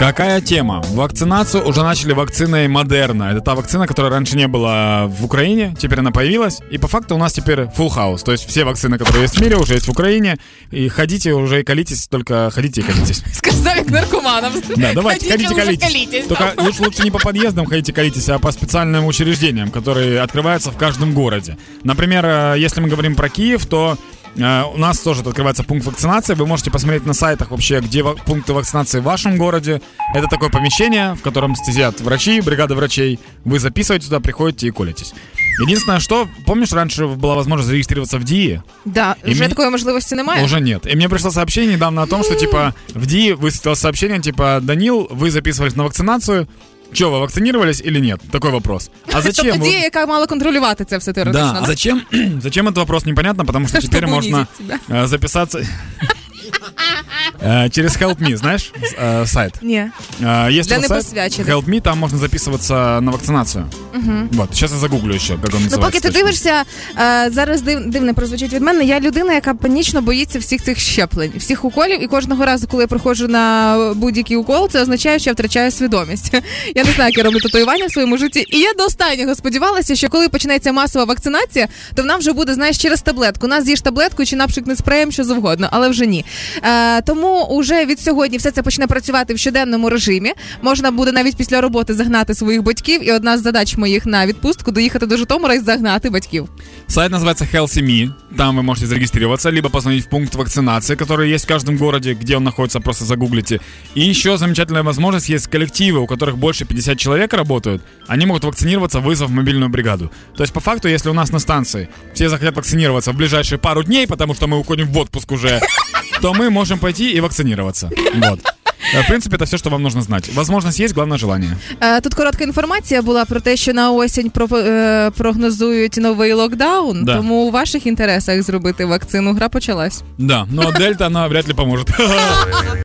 Какая тема? Вакцинацию уже начали вакциной Модерна. Это та вакцина, которая раньше не была в Украине, теперь она появилась. И по факту у нас теперь full house. То есть все вакцины, которые есть в мире, уже есть в Украине. И ходите уже и колитесь, только ходите и колитесь. Сказав як наркоманам. Да, давайте, ходите, уже колитесь. колитесь. Только лучше, лучше не по подъездам ходите колитесь, а по специальным учреждениям, которые открываются в каждом городе. Например, э, если мы говорим про Киев, то у нас тоже открывается пункт вакцинации. Вы можете посмотреть на сайтах вообще, где ва- пункты вакцинации в вашем городе. Это такое помещение, в котором сидят врачи, бригада врачей. Вы записываете туда, приходите и колитесь. Единственное, что, помнишь, раньше была возможность зарегистрироваться в ДИИ? Да, І вже мені- такої можливості немає. Уже нет. И мне пришло сообщение недавно о том, что, типа, в ДИИ высветилось сообщение, типа, Данил, вы записывались на вакцинацию. Че, вы вакцинировались или нет? Такой вопрос. А зачем? Тобто дія, яка мала контролювати це все теоретично. Да, а зачем, зачем этот вопрос непонятно, потому что теперь можно э, записаться через Help Me, знаешь, с- э, сайт. Ні. Э, Есть Для у нас сайт непосвячених. Help Me, там можно записываться на вакцинацию. Вот, сейчас я загуглю еще, как он называется. Ну, поки ти точно. дивишся, е, зараз див, дивно прозвучить від мене. Я людина, яка панічно боїться всіх цих щеплень, всіх уколів, і кожного разу, коли я приходжу на будь-який укол, це означає, що я втрачаю свідомість. Я не знаю, як я роблю татуювання в своєму житті. І я до останнього сподівалася, що коли почнеться масова вакцинація, то вона вже буде, знаєш, через таблетку. Нас з'їж таблетку чи напшикне спреєм, що завгодно, але вже ні. Е, тому уже від сьогодні все це почне працювати в щоденному режимі. Можна буде навіть після роботи загнати своїх батьків, і одна з задач моїх на відпустку доїхати до Житомира і загнати батьків. Сайт называется Healthy Me. Там вы можете зарегистрироваться, либо позвонить в пункт вакцинации, который есть в каждом городе, где он находится, просто загуглите. И еще замечательная возможность есть коллективы, у которых больше 50 человек работают. Они могут вакцинироваться, вызвав мобильную бригаду. То есть, по факту, если у нас на станции все захотят вакцинироваться в ближайшие пару дней, потому что мы уходим в отпуск уже, то мы можем пойти и вакцинироваться. Вот. Э, В принципе, это все, что вам нужно знать. Возможность есть, главное желание. Е, Тут коротка інформація була про те, що на осінь про, е, прогнозують новий локдаун, Да. тому у ваших інтересах зробити вакцину. Гра почалась. Да, но дельта, она вряд ли поможет.